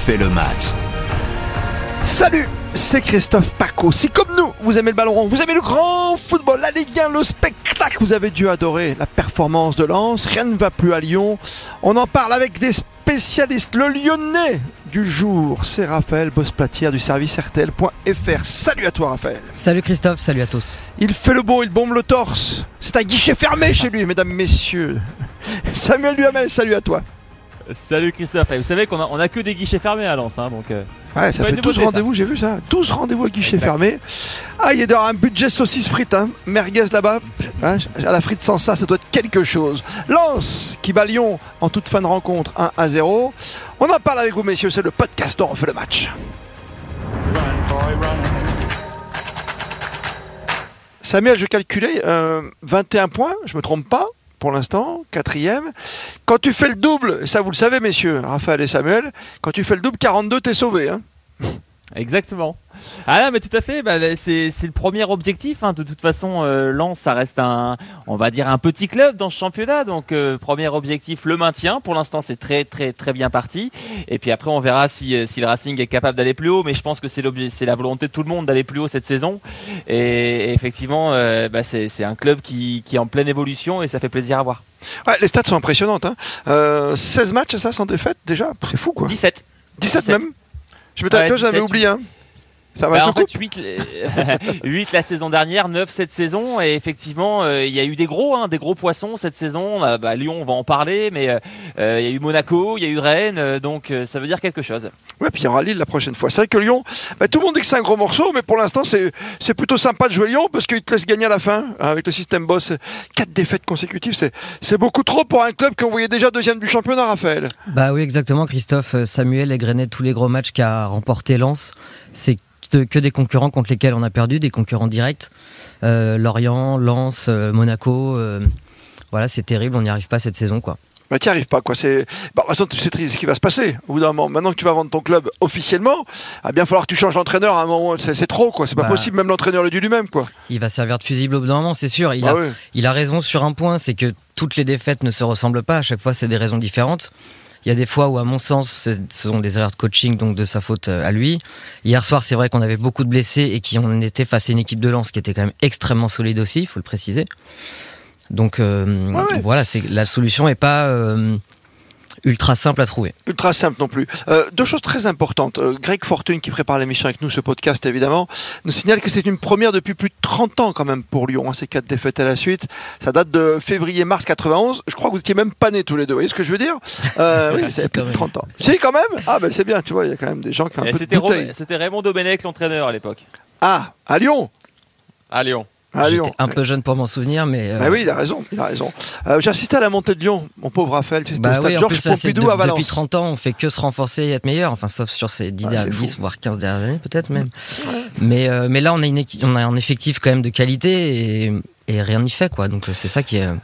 refait le match. Salut, c'est Christophe Paco. Si comme nous, vous aimez le ballon rond, vous aimez le grand football, la Ligue 1, le spectacle, vous avez dû adorer la performance de Lens, rien ne va plus à Lyon. On en parle avec des spécialistes. Le lyonnais du jour, c'est Raphaël Bosplatière du service RTL.fr. Salut à toi Raphaël. Salut Christophe, salut à tous. Il fait le beau, il bombe le torse. C'est un guichet fermé chez lui, mesdames, messieurs. Samuel Duhamel, salut à toi. Salut Christophe, Et vous savez qu'on a, on a que des guichets fermés à Lens, hein, donc. euh, Ouais, ça fait une 12 nouveauté, rendez-vous, j'ai vu ça. 12 rendez-vous à guichet Exact. fermé. Ah, il y a d'ailleurs un budget saucisse frites, hein. merguez là-bas. Hein, à la frite sans ça, ça doit être quelque chose. Lance qui bat Lyon en toute fin de rencontre 1 à 0. On en parle avec vous, messieurs, c'est le podcast dont on fait le match. Samuel, je calculais euh, 21 points, je me trompe pas pour l'instant, quatrième. Quand tu fais le double, ça vous le savez messieurs, Raphaël et Samuel, quand tu fais le double, 42, t'es sauvé. Hein Exactement. Ah non, mais tout à fait. Bah, c'est le premier objectif. hein. De toute façon, euh, Lens, ça reste un, on va dire un petit club dans ce championnat. Donc, euh, premier objectif, le maintien. Pour l'instant, c'est très très très bien parti. Et puis après, on verra si, euh, si le Racing est capable d'aller plus haut. Mais je pense que c'est l'objet- c'est la volonté de tout le monde d'aller plus haut cette saison. Et, et effectivement, euh, bah, c'est un club qui, qui est en pleine évolution et ça fait plaisir à voir. Ouais, les stats sont impressionnantes. Hein. Euh, 16 matchs, ça, sans défaite, déjà C'est fou, quoi. 17. 17 17. même Je me t'avais Ouais, j'avais 17, oublié. Hein. Ça va, Bah, en fait, 8, 8 la saison dernière, 9 cette saison. Et effectivement, euh, il y a eu des gros, hein, des gros poissons cette saison. Euh, bah, Lyon, on va en parler, mais euh, euh, il y a eu Monaco, il y a eu Rennes, donc euh, ça veut dire quelque chose. Ouais, puis il y aura Lille la prochaine fois. C'est vrai que Lyon, bah, tout le monde dit que c'est un gros morceau, mais pour l'instant, c'est c'est plutôt sympa de jouer Lyon parce qu'ils te laissent gagner à la fin hein, avec le système boss. Quatre défaites consécutives, c'est c'est beaucoup trop pour un club qu'on voyait déjà deuxième du championnat, Raphaël. Bah oui, exactement, Christophe. Samuel égrenait tous les gros matchs qu'a remporté Lens. C'est que que des concurrents contre lesquels on a perdu, des concurrents directs. Euh, Lorient, Lens, euh, Monaco. euh, voilà, c'est terrible, on n'y arrive pas cette saison, quoi. Bah, t'y arrives pas, quoi. C'est, bah, de toute façon, tu sais ce qui va se passer. Au bout d'un moment, maintenant que tu vas vendre ton club officiellement, il va bien falloir que tu changes l'entraîneur à un moment. C'est, c'est trop, quoi. C'est pas Bah. possible, même l'entraîneur le dit lui-même, quoi. Il va servir de fusible au bout d'un moment, c'est sûr. Il, Bah a, il a raison sur un point, c'est que toutes les défaites ne se ressemblent pas. À chaque fois, c'est des raisons différentes. Il y a des fois où, à mon sens, ce sont des erreurs de coaching, donc de sa faute euh, à lui. Hier soir, c'est vrai qu'on avait beaucoup de blessés et qu'on était face à une équipe de lance qui était quand même extrêmement solide aussi, il faut le préciser. Donc euh, ouais. voilà, c'est la solution n'est pas euh, ultra simple à trouver. ultra simple non plus. Euh, deux choses très importantes. Euh, Greg Fortune, qui prépare l'émission avec nous, ce podcast évidemment, nous signale que c'est une première depuis plus de 30 ans quand même pour Lyon, hein, ces quatre défaites à la suite. Ça date de février-mars 91. Je crois que vous étiez même pas nés tous les deux. Vous voyez ce que je veux dire euh, Oui, c'est plus quand de même. 30 ans. Si, quand même Ah, ben c'est bien, tu vois, il y a quand même des gens qui ont un Et peu c'était Raymond Domenech, l'entraîneur à l'époque. Ah, à Lyon À Lyon. Lyon. J'étais un peu jeune pour m'en souvenir, mais. euh, Bah oui, il a raison, il a raison. Euh, J'ai assisté à la montée de Lyon, mon pauvre Raphaël. C'était Bah au stade oui, Georges Pompidou de- à Valence. Depuis 30 ans, on fait que se renforcer et être meilleur. Enfin, sauf sur ces 10, Ah, dernières- c'est fou. 10 voire 15 dernières années, peut-être même. Mais, euh, mais là, on a, une on a un effectif quand même de qualité et, et rien n'y fait, quoi. Donc, euh, c'est ça qui est euh,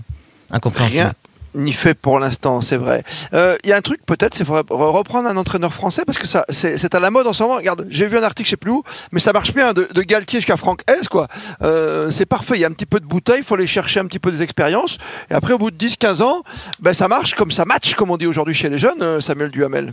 incompréhensible. Rien n'y fait pour l'instant, c'est vrai. Euh, Il y a un truc peut-être, c'est reprendre un entraîneur français parce que ça, c'est à la mode en ce moment. Regarde, j'ai vu un article, je sais plus où, mais ça marche bien de, de Galtier jusqu'à Franck Hez, quoi. Euh, c'est parfait. Il y a un petit peu de bouteille, il faut aller chercher un petit peu des expériences. Et après, au bout de 10-15 ans, ben, ça marche comme ça match, comme on dit aujourd'hui chez les jeunes, euh, Samuel Duhamel.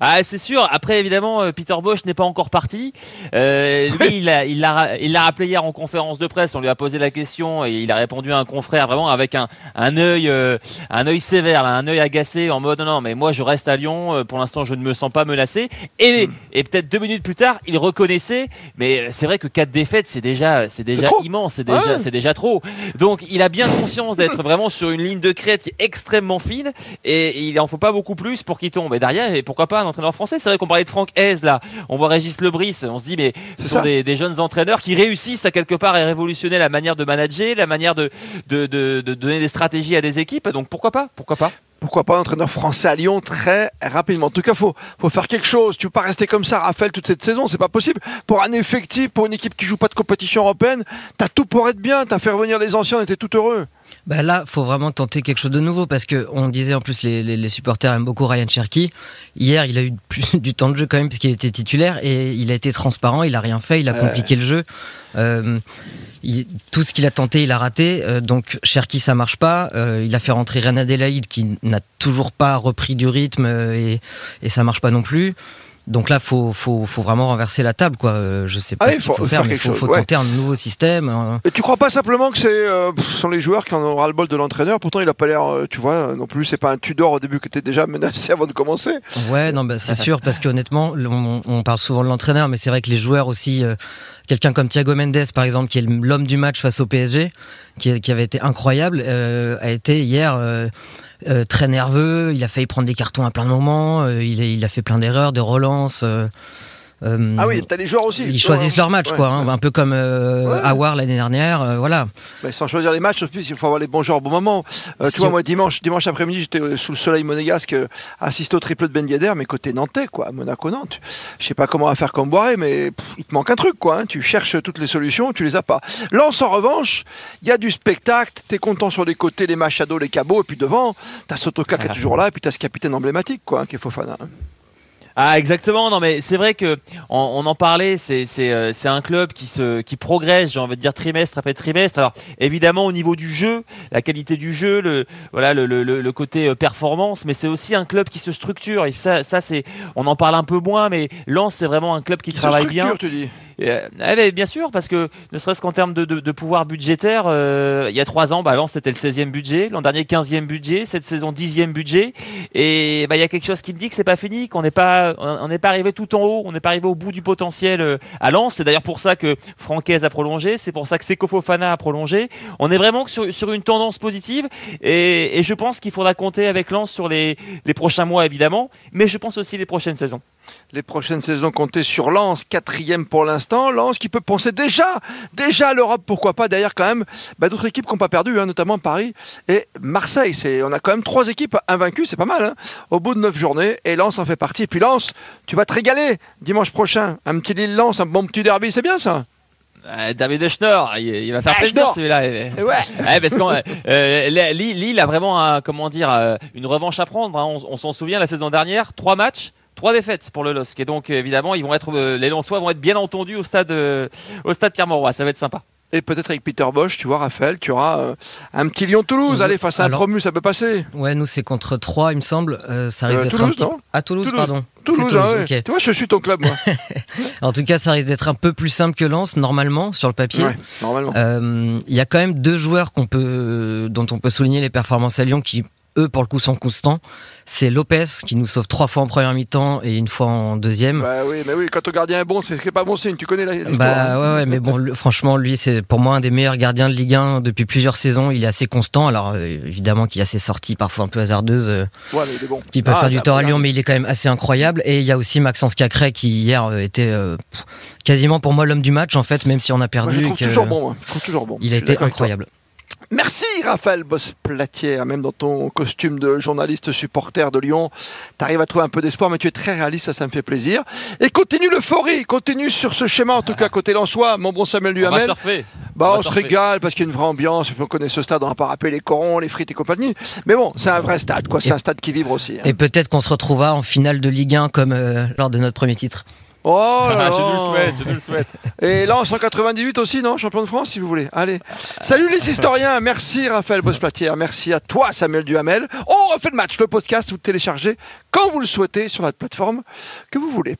Ah, c'est sûr. Après, évidemment, euh, Peter Bosch n'est pas encore parti. Euh, lui, il l'a il il rappelé hier en conférence de presse. On lui a posé la question et il a répondu à un confrère vraiment avec un un œil euh, un œil sévère, là, un œil agacé, en mode non, non, mais moi je reste à Lyon. Pour l'instant, je ne me sens pas menacé. Et Hmm. et peut-être deux minutes plus tard, il reconnaissait. Mais c'est vrai que quatre défaites, c'est déjà c'est déjà immense, c'est déjà Ouais. c'est déjà trop. Donc, il a bien conscience d'être vraiment sur une ligne de crête qui est extrêmement fine et il en faut pas beaucoup plus pour qu'il tombe. Et derrière, et pourquoi pas français C'est vrai qu'on parlait de Franck Hez là, on voit Régis Lebris, on se dit mais ce sont des, des jeunes entraîneurs qui réussissent à quelque part à révolutionner la manière de manager, la manière de, de, de, de donner des stratégies à des équipes. Donc pourquoi pas? Pourquoi pas? Pourquoi pas un entraîneur français à Lyon très rapidement? En tout cas, faut faut faire quelque chose. Tu peux pas rester comme ça, Raphaël, toute cette saison? C'est pas possible. Pour un effectif, pour une équipe qui joue pas de compétition européenne, t'as tout pour être bien. T'as fait revenir les anciens, on était tout heureux. Bah là, faut vraiment tenter quelque chose de nouveau parce que on disait en plus les, les, supporters aiment beaucoup Ryan Cherky. Hier, il a eu plus du temps de jeu quand même parce qu'il était titulaire et il a été transparent. Il a rien fait, il a compliqué le jeu. Euh, tout ce qu'il a tenté, il a raté. Euh, donc Cherki, ça marche pas. Euh, il a fait rentrer René Adelaide qui n'a toujours pas repris du rythme et, et ça marche pas non plus. Donc là, faut, faut, faut, vraiment renverser la table, quoi. Euh, je sais pas ah ce qu'il faut, faire, mais il faut, tenter un nouveau système. Hein. Et tu crois pas simplement que c'est euh, sont les joueurs qui en aura le bol de l'entraîneur? Pourtant, il a pas l'air, euh, tu vois, non plus. C'est pas un Tudor au début que tu déjà menacé avant de commencer. Ouais, non, bah, c'est sûr, parce qu'honnêtement, on, on, parle souvent de l'entraîneur, mais c'est vrai que les joueurs aussi. Quelqu'un comme Thiago Mendes, par exemple, qui est l'homme du match face au PSG, qui, qui avait été incroyable, a été hier euh, très nerveux. Il a failli prendre des cartons à plein de moments. Euh, il, a, il, a, fait plein d'erreurs, de relances. Euh, ah oui, t'as les joueurs aussi. Ils choisissent leur match, quoi. Hein, un peu comme euh, Awar l'année dernière, euh, voilà. Mais sans choisir les matchs, il faut avoir les bons joueurs au bon moment. tu vois, moi dimanche, dimanche après-midi, j'étais sous le soleil monégasque, assisté au triple de Ben Yedder, mais côté nantais, quoi, Monaco-Nantes. Je sais pas comment on va faire comme Boiré, mais il te manque un truc, quoi. Hein. Tu cherches toutes les solutions, tu les as pas. Lance en revanche, il y a du spectacle. T'es content sur les côtés, les Machado, les Cabots, et puis devant, t'as Sotoka qui est toujours là, et puis t'as ce capitaine emblématique, quoi, hein, qui est Fofana. Ah exactement. Non mais c'est vrai que on, en parlait c'est c'est euh, c'est un club qui se qui progresse j'ai envie de dire trimestre après trimestre. Alors évidemment au niveau du jeu la qualité du jeu le voilà le, le, le côté euh, performance mais c'est aussi un club qui se structure. Et ça ça c'est on en parle un peu moins mais Lens c'est vraiment un club qui, travaille bien. tu dis. Euh, bien sûr, parce que ne serait-ce qu'en termes de, pouvoir budgétaire, euh, il y a trois ans, bah, c'était le 16e budget, l'an dernier 15e budget, cette saison 10e budget, et bah, il y a quelque chose qui me dit que c'est pas fini, qu'on n'est pas, on n'est pas arrivé tout en haut, on n'est pas arrivé au bout du potentiel euh, à Lens. C'est d'ailleurs pour ça que Francaise a prolongé, c'est pour ça que Seko a prolongé. On est vraiment sur, une tendance positive, et, et je pense qu'il faudra compter avec Lens sur les, les prochains mois évidemment, mais je pense aussi les prochaines saisons les prochaines saisons comptées sur Lens, quatrième pour l'instant. Lens qui peut penser déjà, déjà à l'Europe, pourquoi pas. Derrière quand même bah, d'autres équipes qui n'ont pas perdu, hein, notamment Paris et Marseille. C'est, on a quand même trois équipes invaincues, c'est pas mal. Hein, au bout de neuf journées, et Lens en fait partie. Et puis Lens, tu vas te régaler dimanche prochain. Un petit Lille-Lens, un bon petit derby, c'est bien ça. Euh, David Schnorr, il, va faire ah, plaisir celui-là. Ouais. parce que euh, Lille, a vraiment, comment dire, euh, une revanche à prendre. Hein. On, on s'en souvient la saison dernière, trois matchs, Trois défaites pour le LOSC. Et donc, évidemment, ils vont être, euh, les Lensois vont être bien entendus au stade, euh, au stade Pierre-Mauroy. Ça va être sympa. Et peut-être avec Peter Bosch, tu vois, Raphaël, tu auras euh, un petit Lyon-Toulouse. Allez, face à un promu, ça peut passer. Ouais, nous, c'est contre 3, il me semble. ça risque d'être un petit... À Toulouse, pardon. Toulouse, ah Tu vois, je suis ton club, moi. en tout cas, ça risque d'être un peu plus simple que Lens, normalement, sur le papier. Ouais, normalement. Il y a quand même deux joueurs qu'on peut, dont on peut souligner les performances à Lyon qui eux, pour le coup, sont constants. C'est Lopez qui nous sauve trois fois en première mi-temps et une fois en deuxième. Bah oui, mais oui, quand ton gardien est bon, c'est pas bon signe. Tu connais l'histoire. Bah hein. ouais, ouais, mais bon, franchement, lui, c'est pour moi un des meilleurs gardiens de Ligue 1 depuis plusieurs saisons. Il est assez constant. Alors, euh, évidemment qu'il y a ses sorties parfois un peu hasardeuses euh, ouais, mais il est bon. qui peuvent ah, faire du tort à Lyon, mais il est quand même assez incroyable. Et il y a aussi Maxence Cacré qui, hier, euh, était quasiment pour moi l'homme du match, en fait, même si on a perdu. je trouve toujours bon. Je trouve toujours bon. Il a été incroyable. Merci Raphaël Boss-Platière, même dans ton costume de journaliste supporter de Lyon, tu arrives à trouver un peu d'espoir, mais tu es très réaliste, ça, ça me fait plaisir. Et continue l'euphorie, continue sur ce schéma, en tout cas côté Lensois, mon bon Samuel Duhamel. On va surfer. Bah, on, se régale parce qu'il y a une vraie ambiance. On connaît ce stade, on va pas rappeler les corons, les frites et compagnie. Mais bon, c'est un vrai stade, quoi. C'est un stade qui vibre aussi. Hein. Et peut-être qu'on se retrouvera en finale de Ligue 1 comme euh, lors de notre premier titre. Oh là je nous le souhaite, je nous le souhaite. Et là, en 198 aussi, non Champion de France, si vous voulez. Allez. Salut les historiens. Merci Raphaël Bosplatière. Merci à toi, Samuel Duhamel. On refait le match, le podcast, vous téléchargez quand vous le souhaitez sur la plateforme que vous voulez.